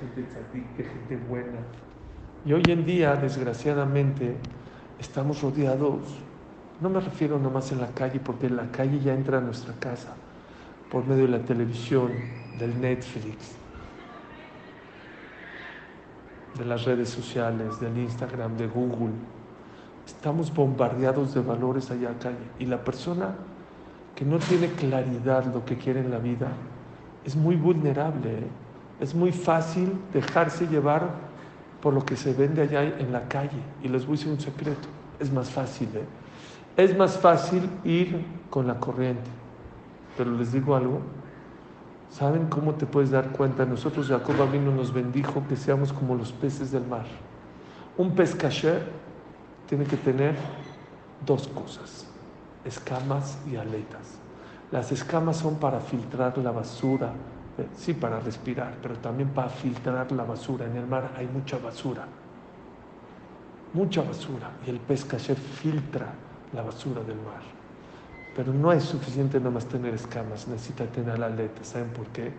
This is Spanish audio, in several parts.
gente tzadik, qué gente buena. Y hoy en día, desgraciadamente, estamos rodeados, no me refiero nomás en la calle, porque en la calle ya entra a nuestra casa, por medio de la televisión, del Netflix, de las redes sociales, del Instagram, de Google. Estamos bombardeados de valores allá calle. Y la persona que no tiene claridad lo que quiere en la vida es muy vulnerable. ¿eh? Es muy fácil dejarse llevar por lo que se vende allá en la calle. Y les voy a decir un secreto. Es más fácil. ¿eh? Es más fácil ir con la corriente. Pero les digo algo. ¿Saben cómo te puedes dar cuenta? Nosotros, Jacob vino nos bendijo que seamos como los peces del mar. Un pez caché tiene que tener dos cosas, escamas y aletas. Las escamas son para filtrar la basura, sí, para respirar, pero también para filtrar la basura. En el mar hay mucha basura, mucha basura, y el pez caché filtra la basura del mar. Pero no es suficiente nada más tener escamas, necesita tener aletas. ¿Saben por qué?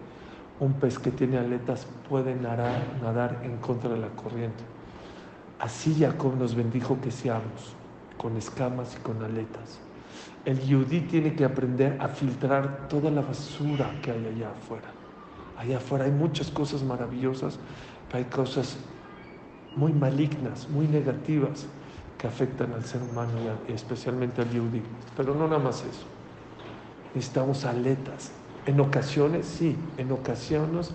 Un pez que tiene aletas puede nadar, nadar en contra de la corriente. Así Jacob nos bendijo que seamos, con escamas y con aletas. El yudí tiene que aprender a filtrar toda la basura que hay allá afuera. Allá afuera hay muchas cosas maravillosas, pero hay cosas muy malignas, muy negativas que afectan al ser humano y especialmente al yudí. Pero no nada más eso. Necesitamos aletas. En ocasiones, sí, en ocasiones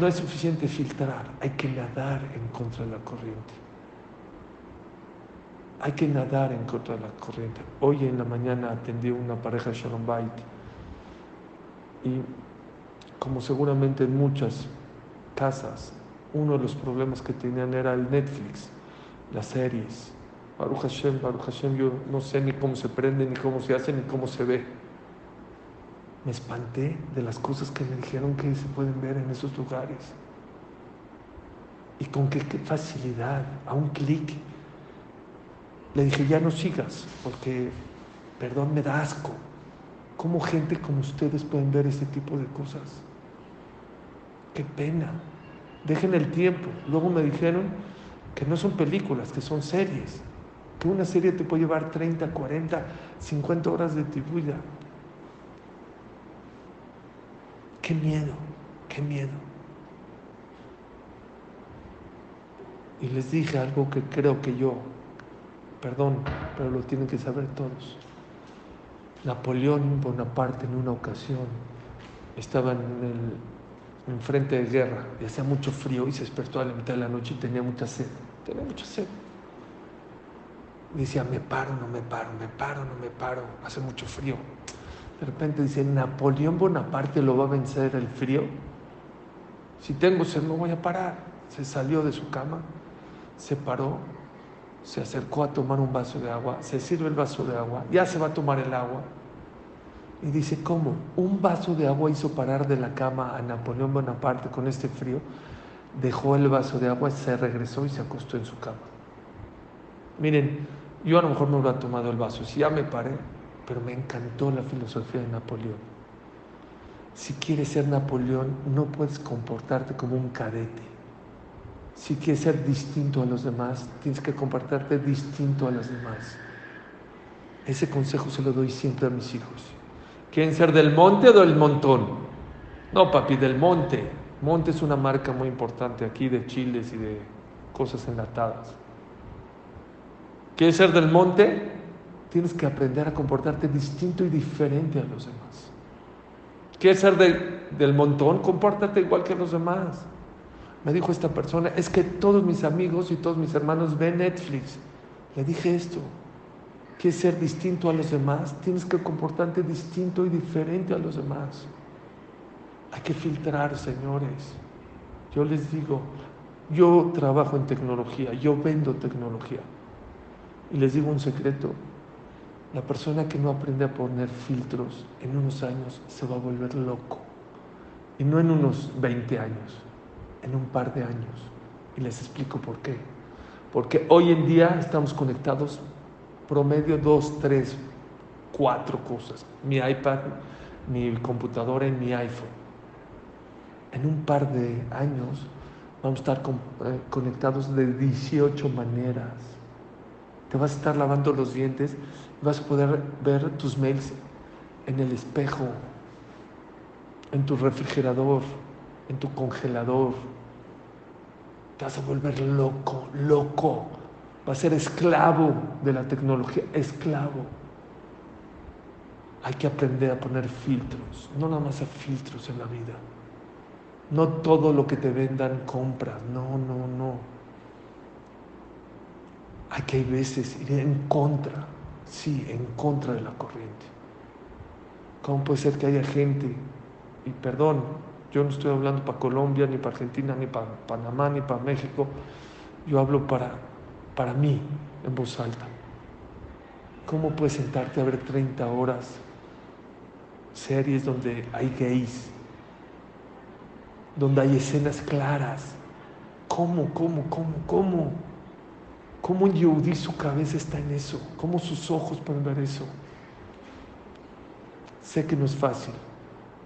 no es suficiente filtrar, hay que nadar en contra de la corriente. Hay que nadar en contra de la corriente. Hoy en la mañana atendí una pareja de Shalom Bait y como seguramente en muchas casas, uno de los problemas que tenían era el Netflix, las series. Baruch Hashem, Baruch Hashem, yo no sé ni cómo se prende, ni cómo se hace, ni cómo se ve. Me espanté de las cosas que me dijeron que se pueden ver en esos lugares. Y con qué, facilidad, a un clic le dije, ya no sigas, porque, perdón, me da asco. ¿Cómo gente como ustedes pueden ver este tipo de cosas? Qué pena. Dejen el tiempo. Luego me dijeron que no son películas, que son series. Que una serie te puede llevar 30, 40, 50 horas de tu. Qué miedo, qué miedo. Y les dije algo que creo que yo Perdón, pero lo tienen que saber todos. Napoleón Bonaparte en una ocasión estaba en, el, frente de guerra y hacía mucho frío y se despertó a la mitad de la noche y tenía mucha sed. Tenía mucha sed. decía, me paro, no me paro, me paro, no me paro, hace mucho frío. De repente dice, Napoleón Bonaparte lo va a vencer el frío. Si tengo sed, no voy a parar. Se salió de su cama, se paró se acercó a tomar un vaso de agua, se sirve el vaso de agua, ya se va a tomar el agua. Y dice, ¿cómo? Un vaso de agua hizo parar de la cama a Napoleón Bonaparte con este frío. Dejó el vaso de agua, se regresó y se acostó en su cama. Miren, yo a lo mejor no lo he tomado el vaso, si ya me paré, pero me encantó la filosofía de Napoleón. Si quieres ser Napoleón, no puedes comportarte como un cadete si quieres ser distinto a los demás, tienes que comportarte distinto a los demás. Ese consejo se lo doy siempre a mis hijos. ¿Quieren ser del monte o del montón? No, papi, del monte. Monte es una marca muy importante aquí de chiles y de cosas enlatadas. ¿Quieres ser del monte? Tienes que aprender a comportarte distinto y diferente a los demás. ¿Quieres ser del montón? Compórtate igual que los demás. Me dijo esta persona, es que todos mis amigos y todos mis hermanos ven Netflix. Le dije esto, ¿quieres ser distinto a los demás? Tienes que comportarte distinto y diferente a los demás. Hay que filtrar, señores. Yo les digo, yo trabajo en tecnología, yo vendo tecnología. Y les digo un secreto, la persona que no aprende a poner filtros en unos años se va a volver loco. Y no en unos 20 años en un par de años. Y les explico por qué. Porque hoy en día estamos conectados promedio dos, tres, cuatro cosas. Mi iPad, mi computadora y mi iPhone. En un par de años Vamos a estar eh, conectados de 18 maneras. Te vas a estar lavando los dientes y vas a poder ver tus mails en el espejo, en tu refrigerador, en tu congelador. Te vas a volver loco, loco. Vas a ser esclavo de la tecnología, esclavo. Hay que aprender a poner filtros, no nada más a filtros en la vida. No todo lo que te vendan compras, no, no, no. Hay que hay veces ir en contra, sí, en contra de la corriente. ¿Cómo puede ser que haya gente, y perdón, yo no estoy hablando para Colombia, ni para Argentina, ni para Panamá, ni para México, yo hablo para, para mí en voz alta. ¿Cómo puedes sentarte a ver 30 horas series donde hay gays, donde hay escenas claras. ¿Cómo, cómo, cómo, cómo? ¿Cómo un Yehudi su cabeza está en eso? ¿Cómo sus ojos pueden ver eso? Sé que no es fácil,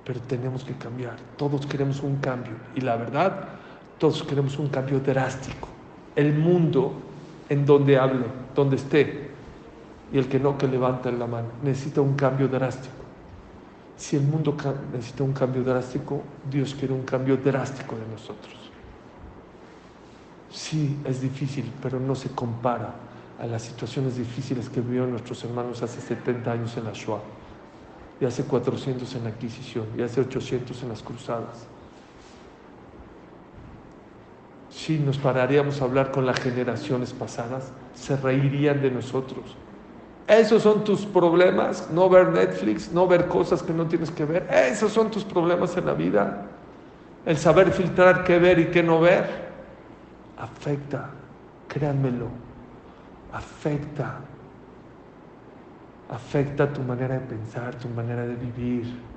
pero tenemos que cambiar. Todos queremos un cambio. Y la verdad, todos queremos un cambio drástico. El mundo en donde hable, donde esté, y el que no, que levante la mano, necesita un cambio drástico. Si el mundo necesita un cambio drástico, Dios quiere un cambio drástico de nosotros. Sí, es difícil, pero no se compara a las situaciones difíciles que vivieron nuestros hermanos hace 70 años en la Shoah, y hace 400 en la Inquisición, y hace 800 en las Cruzadas. Si nos pararíamos a hablar con las generaciones pasadas, se reirían de nosotros esos son tus problemas, no ver Netflix, no ver cosas que no tienes que ver. Esos son tus problemas en la vida. El saber filtrar qué ver y qué no ver afecta, créanmelo, afecta. Afecta tu manera de pensar, tu manera de vivir.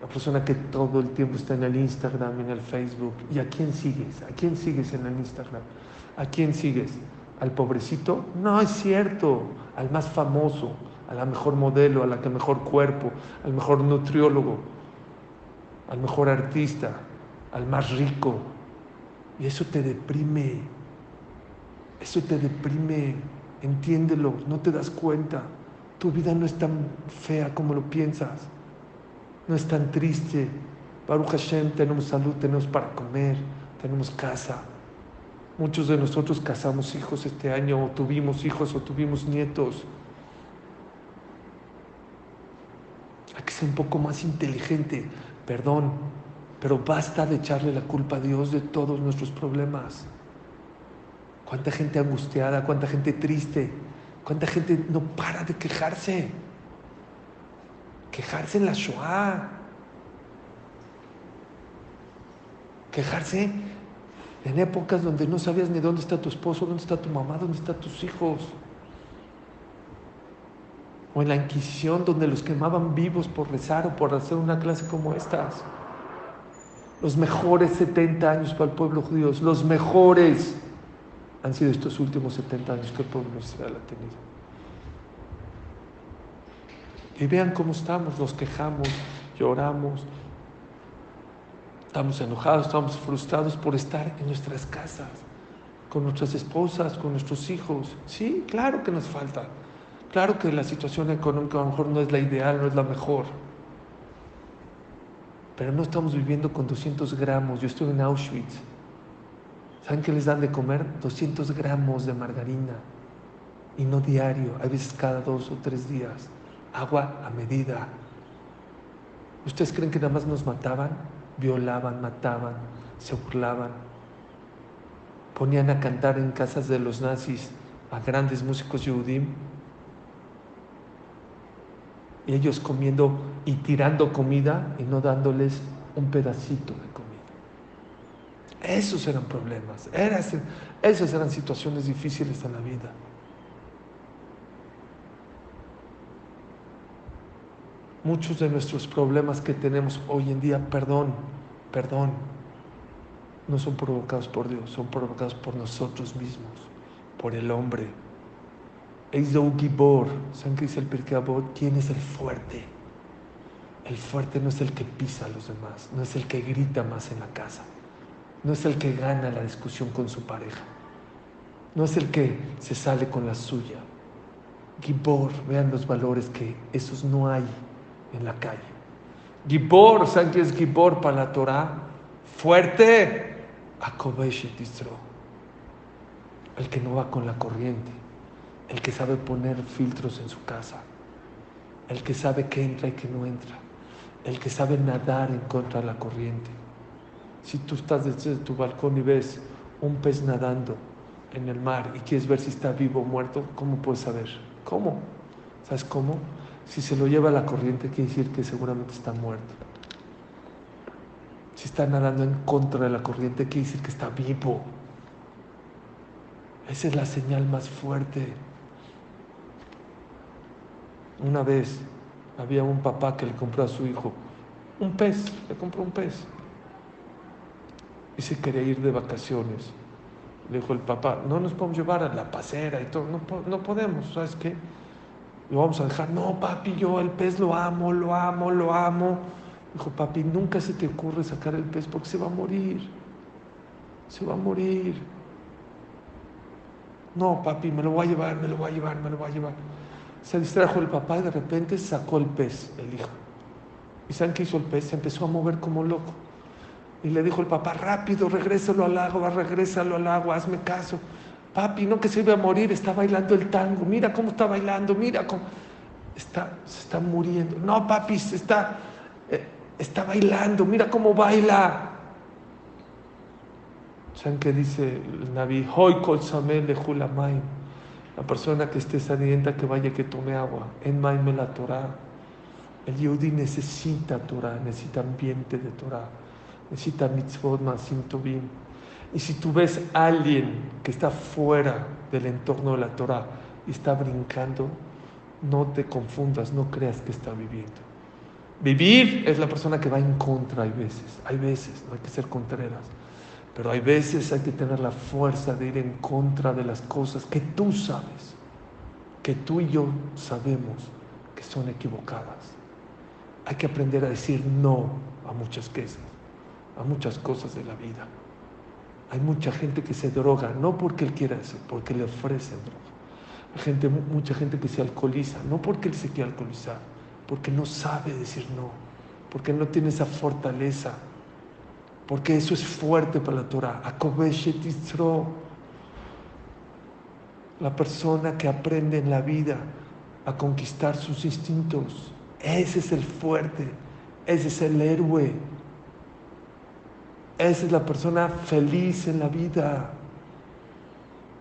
La persona que todo el tiempo está en el Instagram, en el Facebook. ¿Y a quién sigues? ¿A quién sigues en el Instagram? ¿A quién sigues? ¿Al pobrecito? No es cierto al más famoso, a la mejor modelo, a la que mejor cuerpo, al mejor nutriólogo, al mejor artista, al más rico. Y eso te deprime, eso te deprime, entiéndelo, no te das cuenta. Tu vida no es tan fea como lo piensas, no es tan triste. Baruch Hashem, tenemos salud, tenemos para comer, tenemos casa, Muchos de nosotros casamos hijos este año, o tuvimos hijos, o tuvimos nietos. Hay que ser un poco más inteligente, perdón, pero basta de echarle la culpa a Dios de todos nuestros problemas. Cuánta gente angustiada, cuánta gente triste, cuánta gente no para de quejarse. Quejarse en la Shoah. Quejarse en épocas donde no sabías ni dónde está tu esposo, dónde está tu mamá, dónde están tus hijos. O en la Inquisición donde los quemaban vivos por rezar o por hacer una clase como estas. Los mejores 70 años para el pueblo judío, los mejores han sido estos últimos 70 años que el pueblo Israel ha tenido. Y vean cómo estamos, nos quejamos, lloramos, Estamos enojados, estamos frustrados por estar en nuestras casas, con nuestras esposas, con nuestros hijos. Sí, claro que nos falta. Claro que la situación económica a lo mejor no es la ideal, no es la mejor. Pero no estamos viviendo con 200 gramos. Yo estoy en Auschwitz. ¿Saben qué les dan de comer? 200 gramos de margarina. Y no diario, a veces cada dos o tres días. Agua a medida. ¿Ustedes creen que nada más nos mataban? violaban, mataban, se burlaban. Ponían a cantar en casas de los nazis a grandes músicos yudim. Y ellos comiendo y tirando comida y no dándoles un pedacito de comida. Esos eran problemas, esas eran situaciones difíciles en la vida. Muchos de nuestros problemas que tenemos hoy en día, perdón, perdón, no son provocados por Dios, son provocados por nosotros mismos, por el hombre. Gibor, ¿saben qué dice el Pirkei ¿Quién es el fuerte? El fuerte no es el que pisa a los demás, no es el que grita más en la casa. no es el que gana la discusión con su pareja, no es el que se sale con la suya. Gibor, vean los valores que esos no hay en la calle. Gibor, ¿saben qué es Gibor para la Torah? Fuerte. El que no va con la corriente, el que sabe poner filtros en su casa, el que sabe que entra y que no entra, el que sabe nadar en contra de la corriente. Si tú estás desde tu balcón y ves un pez nadando en el mar y quieres ver si está vivo o muerto, ¿cómo puedes saber? ¿Cómo? ¿Sabes cómo? Si se lo lleva la corriente, quiere decir que seguramente está muerto. Si está nadando en contra de la corriente, quiere decir que está vivo. Esa es la señal más fuerte. Una vez había un papá que le compró a su hijo un pez, le compró un pez. Y se quería ir de vacaciones. Le dijo el papá, no nos podemos llevar a la pasera y todo, no, no podemos, ¿sabes qué? Lo vamos a dejar. No, papi, yo el pez lo amo, lo amo, lo amo. Dijo, papi, nunca se te ocurre sacar el pez porque se va a morir. Se va a morir. No, papi, me lo voy a llevar, me lo voy a llevar, me lo voy a llevar. Se distrajo el papá y de repente sacó el pez, el hijo. ¿Y saben qué hizo el pez? Se empezó a mover como loco. Y le dijo el papá, rápido, regrésalo al agua, regrésalo al agua, hazme caso. Papi, no que se iba a morir, está bailando el tango. Mira cómo está bailando, mira cómo. Está, se está muriendo. No, papi, se está, eh, está bailando, mira cómo baila. ¿Saben qué dice el Naví? Hoy kol de La persona que esté sedienta que vaya que tome agua. En Maim la Torah. El Yehudi necesita Torah, necesita ambiente de Torah, necesita mitzvot, masim tovim. Y si tú ves a alguien que está fuera del entorno de la Torah y está brincando, no te confundas, no creas que está viviendo. Vivir es la persona que va en contra, hay veces, hay veces, no hay que ser contreras, pero hay veces hay que tener la fuerza de ir en contra de las cosas que tú sabes, que tú y yo sabemos que son equivocadas. Hay que aprender a decir no a muchas cosas, a muchas cosas de la vida. Hay mucha gente que se droga, no porque él quiera eso, porque le ofrecen droga. Hay gente, mucha gente que se alcoholiza, no porque él se quiera alcoholizar, porque no sabe decir no, porque no tiene esa fortaleza, porque eso es fuerte para la Torah. La persona que aprende en la vida a conquistar sus instintos, ese es el fuerte, ese es el héroe. Esa es la persona feliz en la vida.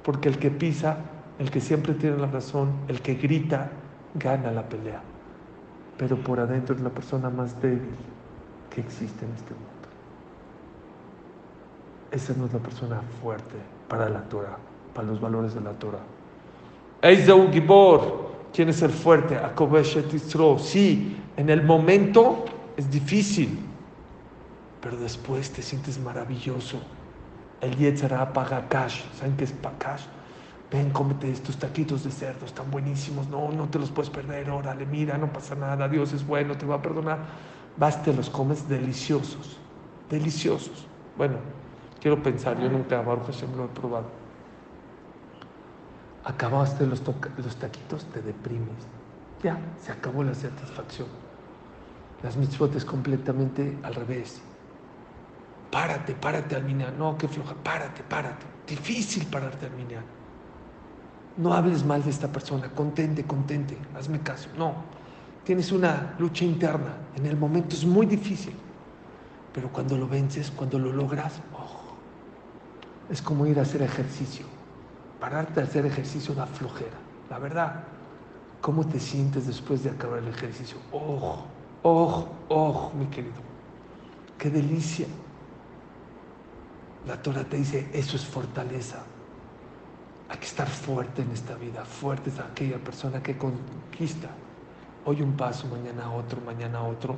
Porque el que pisa, el que siempre tiene la razón, el que grita, gana la pelea. Pero por adentro es la persona más débil que existe en este mundo. Esa no es la persona fuerte para la Torah, para los valores de la Torah. un Gibor, ¿quién es el fuerte? Sí, en el momento es difícil pero después te sientes maravilloso. El Yetzara paga cash. ¿Saben qué es cash? Ven, cómete estos taquitos de cerdo, están buenísimos. No, no te los puedes perder. Órale, mira, no pasa nada. Dios es bueno, te va a perdonar. Vas, te los comes deliciosos. Deliciosos. Bueno, quiero pensar, yo nunca, Baruch Hashem, lo he probado. Acabaste los, los taquitos, te deprimes. Ya, se acabó la satisfacción. Las mitzvot es completamente al revés. Párate, párate al No, qué floja, párate, párate. Difícil pararte al No hables mal de esta persona, contente, contente, hazme caso. No, tienes una lucha interna. En el momento es muy difícil, pero cuando lo vences, cuando lo logras, oh, es como ir a hacer ejercicio. Pararte a hacer ejercicio da flojera. La verdad, ¿cómo te sientes después de acabar el ejercicio? Oh, oh, oh, mi querido. Qué delicia. La Torah te dice, eso es fortaleza. Hay que estar fuerte en esta vida. Fuerte es aquella persona que conquista. Hoy un paso, mañana otro, mañana otro.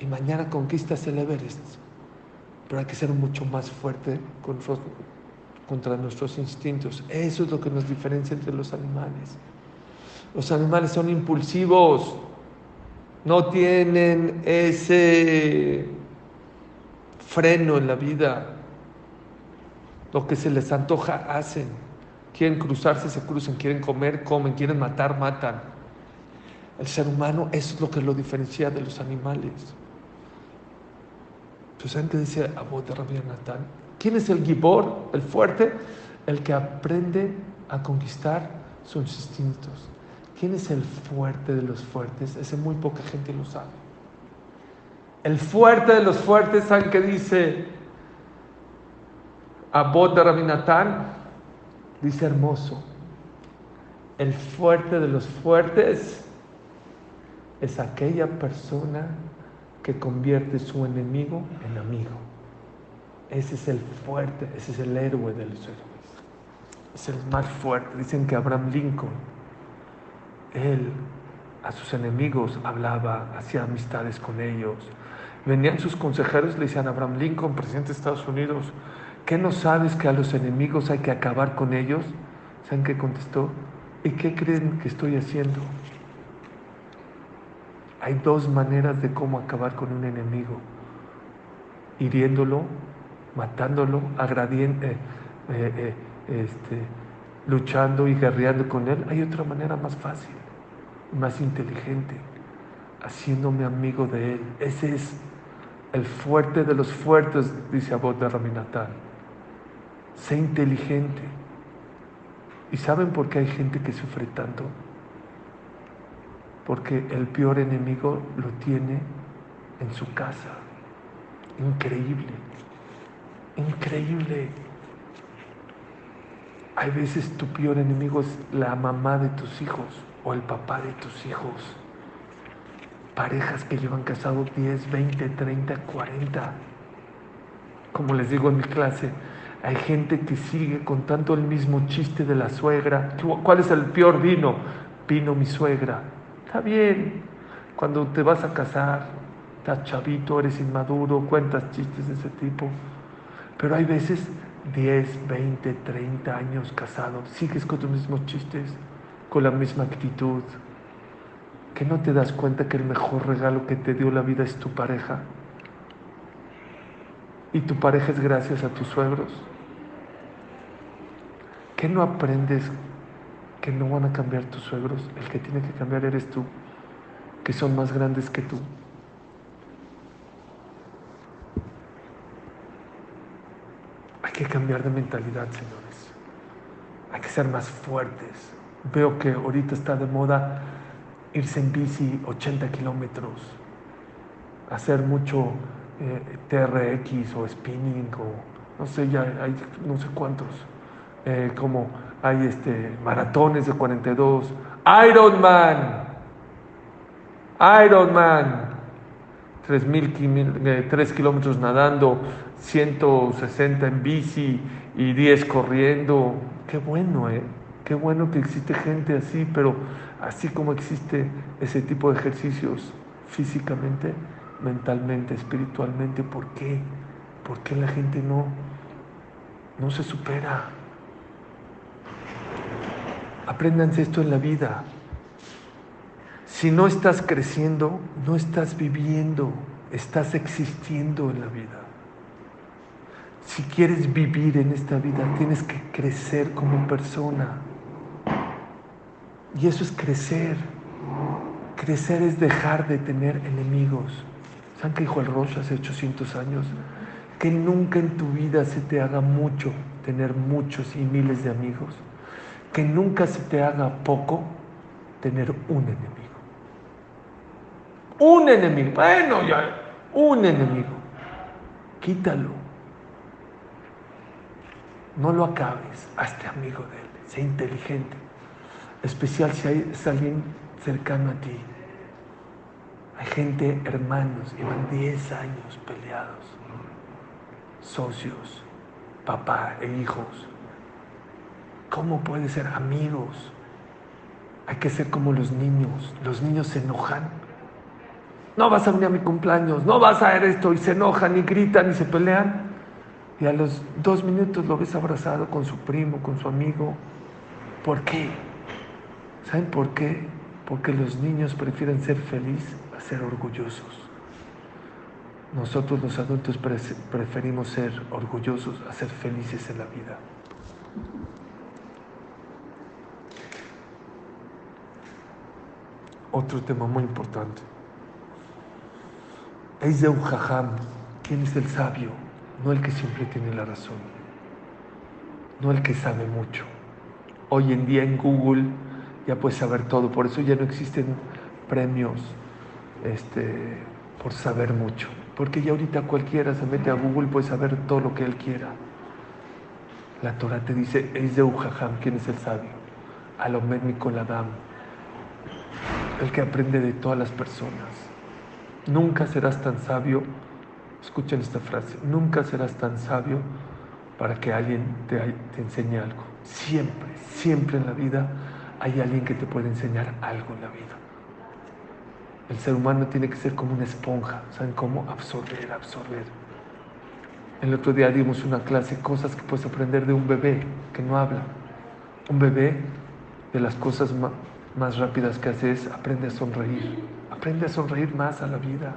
Y mañana conquistas el Everest. Pero hay que ser mucho más fuerte contra nuestros instintos. Eso es lo que nos diferencia entre los animales. Los animales son impulsivos. No tienen ese freno en la vida Lo que se les antoja, hacen. Quieren cruzarse, se cruzan. Quieren comer, comen. Quieren matar, matan. El ser humano es lo que lo diferencia de los animales. Pues ¿saben qué dice Abu de Rabbi Natán? ¿Quién es el gibor, el fuerte? El que aprende a conquistar sus instintos. ¿Quién es el fuerte de los fuertes? Ese muy poca gente lo sabe. El fuerte de los fuertes, ¿saben qué dice Abod de Rabinatán? Dice hermoso. El fuerte de los fuertes es aquella persona que convierte su enemigo en amigo. Ese es el fuerte, ese es el héroe de los héroes. Es el más fuerte. Dicen que Abraham Lincoln, él a sus enemigos hablaba, hacía amistades con ellos. Venían sus consejeros le decían Abraham Lincoln, presidente de Estados Unidos, ¿qué no sabes que a los enemigos hay que acabar con ellos? ¿Saben qué contestó? ¿Y qué creen que estoy haciendo? Hay dos maneras de cómo acabar con un enemigo. Hiriéndolo, matándolo, agradiendo, eh, eh, eh, este, luchando y guerreando con él. Hay otra manera más fácil, más inteligente, haciéndome amigo de él. Ese es el fuerte de los fuertes, dice Abod de Raminatán. Sé inteligente. ¿Y saben por qué hay gente que sufre tanto? porque el peor enemigo lo tiene en su casa. Increíble, increíble. Hay veces tu peor enemigo es la mamá de tus hijos o el papá de tus hijos. Parejas que llevan casados 10, 20, 30, 40. Como les digo en mi clase, hay gente que sigue contando el mismo chiste de la suegra. ¿Cuál es el peor vino? Vino mi suegra. Está bien, cuando te vas a casar, estás chavito, eres inmaduro, cuentas chistes de ese tipo, pero hay veces 10, 20, 30 años casado, sigues con tus mismos chistes, con la misma actitud, que no te das cuenta que el mejor regalo que te dio la vida es tu pareja. Y tu pareja es gracias a tus suegros. ¿Qué no aprendes que no van a cambiar tus suegros, el que tiene que cambiar eres tú, que son más grandes que tú. Hay que cambiar de mentalidad, señores. Hay que ser más fuertes. Veo que ahorita está de moda irse en bici 80 kilómetros, hacer mucho eh, TRX o spinning o no sé, ya hay no sé cuántos, eh, como hay este, maratones de 42, Ironman, Ironman, 3, 3 kilómetros nadando, 160 en bici y 10 corriendo. Qué bueno, ¿eh? Qué bueno que existe gente así, pero así como existe ese tipo de ejercicios físicamente, mentalmente, espiritualmente, ¿por qué? ¿Por qué la gente no, no se supera? Apréndanse esto en la vida. Si no estás creciendo, no estás viviendo, estás existiendo en la vida. Si quieres vivir en esta vida, tienes que crecer como persona. Y eso es crecer. Crecer es dejar de tener enemigos. ¿Saben qué dijo el Rosh hace 800 años? Que nunca en tu vida se te haga mucho tener muchos y miles de amigos que nunca se te haga poco tener un enemigo. Un enemigo, bueno, ya, un enemigo. Quítalo. No lo acabes, hazte amigo de él, sé inteligente, especial si hay, es alguien cercano a ti. Hay gente, hermanos, llevan 10 años peleados, socios, papá e hijos ¿Cómo puede ser amigos? Hay que ser como los niños. Los niños se enojan. No vas a venir a mi cumpleaños, no vas a ver esto, y se enojan y gritan y se pelean. Y a los dos minutos lo ves abrazado con su primo, con su amigo. ¿Por qué? ¿Saben por qué? Porque los niños prefieren ser felices a ser orgullosos. Nosotros los adultos preferimos ser orgullosos a ser felices en la vida. Otro tema muy importante. Es de un. ¿Quién es el sabio? No el que siempre tiene la razón. No el que sabe mucho. Hoy en día en Google ya puedes saber todo. Por eso ya no existen premios este, por saber mucho. Porque ya ahorita cualquiera se mete a Google y puede saber todo lo que él quiera. La Torah te dice, es de Ujajam, ¿quién es el sabio? Alomed Adam, el que aprende de todas las personas. Nunca serás tan sabio, escuchen esta frase, nunca serás tan sabio para que alguien te, enseñe algo. Siempre, siempre en la vida hay alguien que te puede enseñar algo en la vida. El ser humano tiene que ser como una esponja, ¿saben cómo? Absorber, absorber. El otro día dimos una clase, cosas que puedes aprender de un bebé que no habla. Un bebé, de las cosas más, rápidas que hace es aprende a sonreír. Aprende a sonreír más a la vida.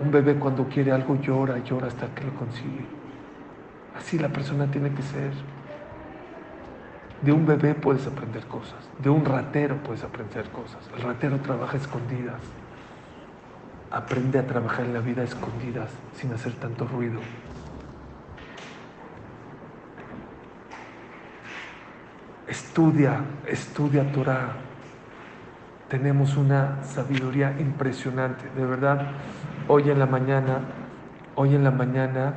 Un bebé cuando quiere algo llora, llora hasta que lo consigue. Así la persona tiene que ser. De un bebé puedes aprender cosas, de un ratero puedes aprender cosas. El ratero trabaja escondidas. Aprende a trabajar en la vida escondidas, sin hacer tanto ruido. Estudia, estudia Torah. Tenemos una sabiduría impresionante, de verdad. Hoy en la mañana, hoy en la mañana,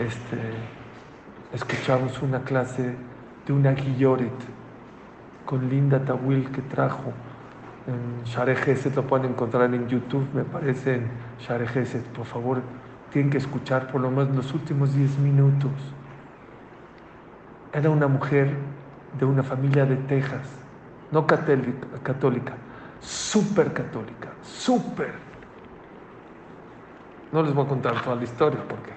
este, escuchamos una clase de una guilloret con Linda Tawil que trajo en Share lo pueden encontrar en YouTube, me parece en Share por favor, tienen que escuchar por lo menos los últimos 10 minutos. Era una mujer de una familia de Texas, no católica, católica súper católica, súper. No les voy a contar toda la historia porque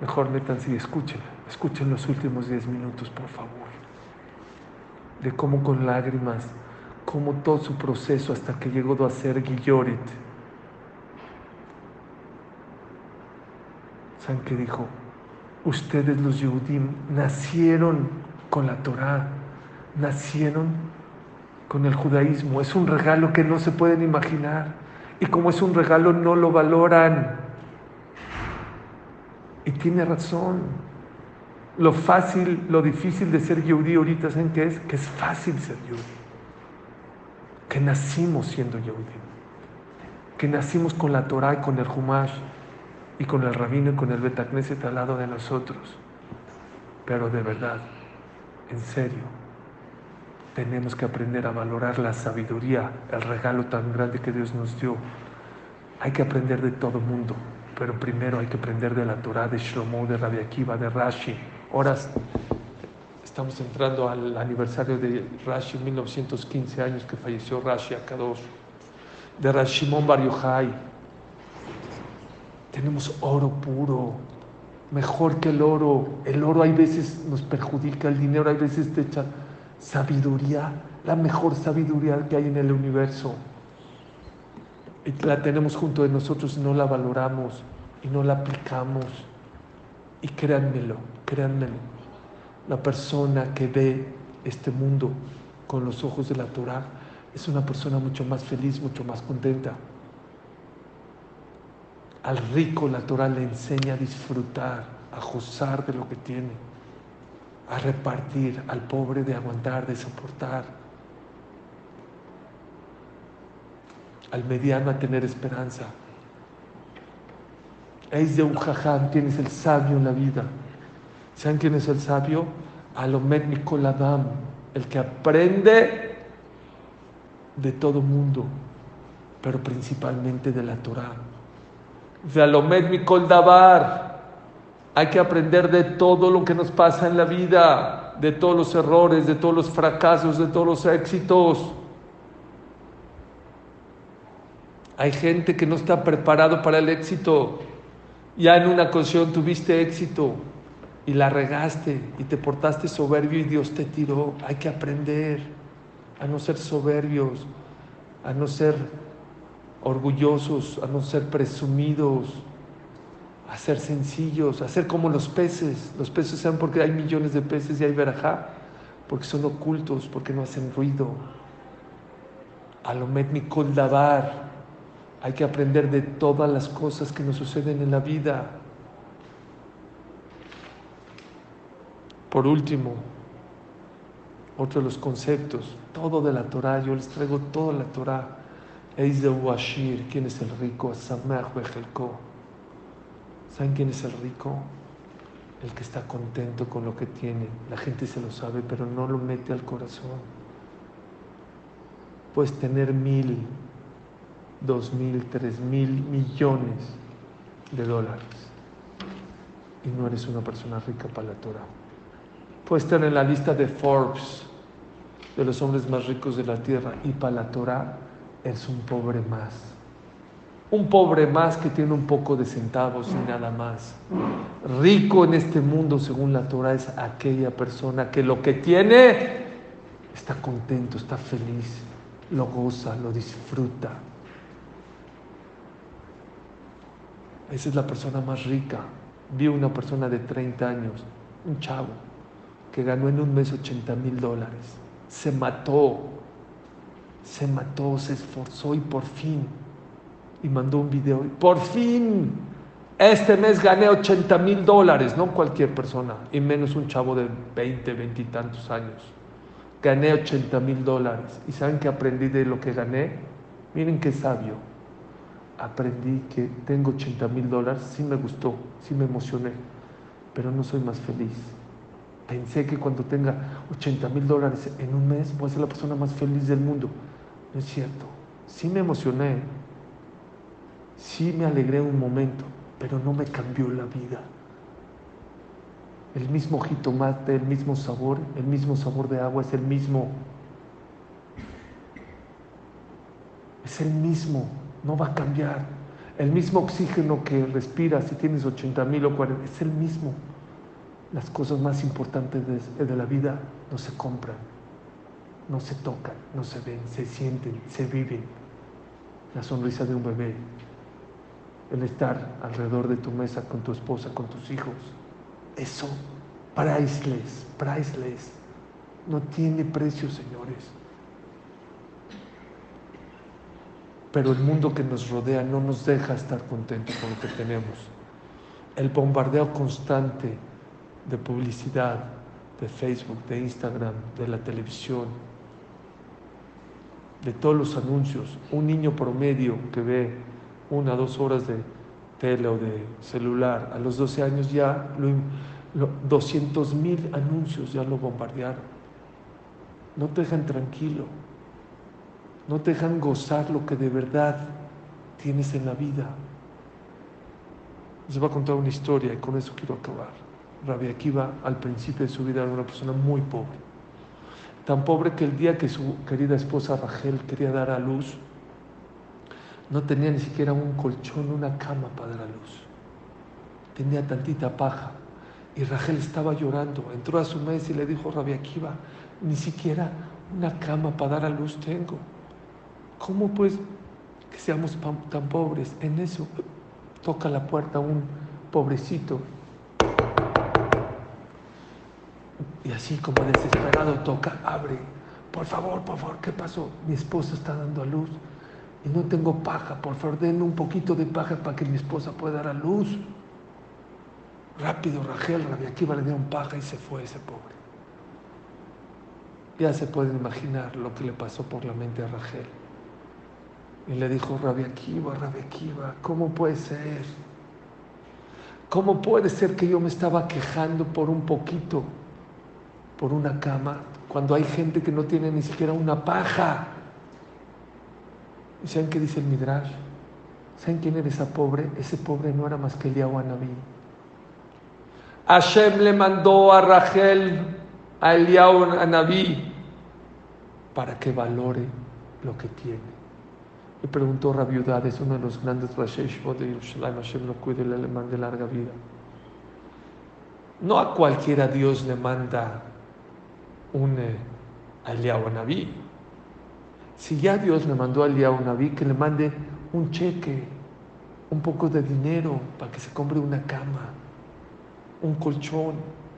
mejor métanse y escuchen, escuchen los últimos 10 minutos, por favor de cómo con lágrimas, cómo todo su proceso hasta que llegó a ser Guillorit. ¿Saben qué dijo? Ustedes los Yehudim nacieron con la Torah, nacieron con el judaísmo. Es un regalo que no se pueden imaginar. Y como es un regalo, no lo valoran. Y tiene razón lo fácil, lo difícil de ser yudí ahorita, ¿saben qué es? Que es fácil ser yudí. Que nacimos siendo yudí. Que nacimos con la Torah y con el Humash y con el rabino y con el Betacneset al lado de nosotros. Pero de verdad, en serio, tenemos que aprender a valorar la sabiduría, el regalo tan grande que Dios nos dio. Hay que aprender de todo mundo, pero primero hay que aprender de la Torah, de Shlomo, de Rabbi Akiva, de Rashi, Ahora estamos entrando al aniversario de Rashi, 1915 años que falleció Rashi Akadosh, de Rashimon Bar. Tenemos oro puro, mejor que el oro. El oro hay veces nos perjudica, el dinero hay veces te echa sabiduría, la mejor sabiduría que hay en el universo. Y la tenemos junto de nosotros no la valoramos y no la aplicamos. Y créanmelo, créanmelo, la persona que ve este mundo con los ojos de la Torah es una persona mucho más feliz, mucho más contenta. Al rico la Torah le enseña a disfrutar, a gozar de lo que tiene, a repartir, al pobre de aguantar, de soportar, al mediano a tener esperanza. Es de un jajam, tienes el sabio en la vida. ¿Saben quién es el sabio? Alomet Mikol Adam, el que aprende de todo mundo, pero principalmente de la Torah. De Alomet Dabar, hay que aprender de todo lo que nos pasa en la vida, de todos los errores, de todos los fracasos, de todos los éxitos. Hay gente que no está preparado para el éxito. Ya en una ocasión tuviste éxito y la regaste y te portaste soberbio y Dios te tiró. Hay que aprender a no ser soberbios, a no ser orgullosos, a no ser presumidos, a ser sencillos, a ser como los peces. Los peces, ¿saben por qué hay millones de peces y hay verajá? Porque son ocultos, porque no hacen ruido. Alomet Mikol Dabar. Hay que aprender de todas las cosas que nos suceden en la vida. Por último, otro de los conceptos, todo de la Torah, yo les traigo toda la Torah. Eis de Washir, ¿quién es el rico? Samach ¿Saben quién es el rico? El que está contento con lo que tiene. La gente se lo sabe, pero no lo mete al corazón. Puedes tener mil, dos mil, tres mil millones de dólares y no eres una persona rica para la Torah. Puedes estar en la lista de Forbes de los hombres más ricos de la tierra y para la Torah eres un pobre más un pobre más que tiene un poco de centavos y nada más. Rico en este mundo, según la Torah, es aquella persona que lo que tiene está contento, está feliz, lo goza, lo disfruta. Esa es la persona más rica. Vi una persona de 30 años, un chavo, que ganó en un mes 80 mil dólares. Se mató, se mató, se esforzó y por fin y mandó un video. Por fin, este mes gané 80 mil dólares, no cualquier persona, y menos un chavo de 20, 20 y tantos años. Gané 80 mil dólares. ¿Y saben qué aprendí de lo que gané? Miren qué sabio. Aprendí que tengo 80 mil dólares, sí me gustó, sí me emocioné, pero no soy más feliz. Pensé que cuando tenga 80 mil dólares en un mes voy a ser la persona más feliz del mundo. No es cierto. Sí me emocioné, Sí me alegré un momento, pero no me cambió la vida. El mismo jitomate, el mismo sabor, el mismo sabor de agua es el mismo. Es el mismo, no va a cambiar. El mismo oxígeno que respiras si tienes 80 mil o 40, es el mismo. Las cosas más importantes de, de la vida no se compran, no se tocan, no se ven, se sienten, se viven. La sonrisa de un bebé, el estar alrededor de tu mesa con tu esposa, con tus hijos. Eso, priceless, priceless. No tiene precio, señores. Pero el mundo que nos rodea no nos deja estar contentos con lo que tenemos. El bombardeo constante de publicidad, de Facebook, de Instagram, de la televisión, de todos los anuncios. Un niño promedio que ve una, dos horas de tele o de celular, a los 12 años ya lo, 200 mil anuncios ya lo bombardearon. No te dejan tranquilo, no te dejan gozar lo que de verdad tienes en la vida. Les voy a contar una historia y con eso quiero acabar. Rabbi Akiva al principio de su vida era una persona muy pobre. Tan pobre que el día que su querida esposa Rachel quería dar a luz, no tenía ni siquiera un colchón, una cama para dar a luz. Tenía tantita paja. Y Rachel estaba llorando. Entró a su mesa y le dijo, Rabbi Akiva, ni siquiera una cama para dar a luz tengo. ¿Cómo pues que seamos tan pobres? En eso toca la puerta un pobrecito. Y así como desesperado toca, abre. Por favor, por favor, ¿qué pasó? Mi esposa está dando a luz y no tengo paja, por favor denme un poquito de paja para que mi esposa pueda dar a luz. Rápido, Rachel, Rabia Akiva le dieron paja y se fue ese pobre. Ya se pueden imaginar lo que le pasó por la mente a Rachel. Y le dijo, Rabia Akiva, Akiva, ¿cómo puede ser? ¿Cómo puede ser que yo me estaba quejando por un poquito, por una cama, cuando hay gente que no tiene ni siquiera una paja? ¿Y saben qué dice el Midrash? ¿Saben quién era esa pobre? Ese pobre no era más que Eliyahu Anabí. Hashem le mandó a Rachel, a Eliyahu Anabí, para que valore lo que tiene. Le preguntó Rabiudad, es uno de los grandes Rashesh de Yerushalayim, Hashem lo cuide y le mande larga vida. No a cualquiera Dios le manda un eh, Anabí. Si ya Dios le mandó a Eliyahu Naví que le mande un cheque, un poco de dinero para que se compre una cama, un colchón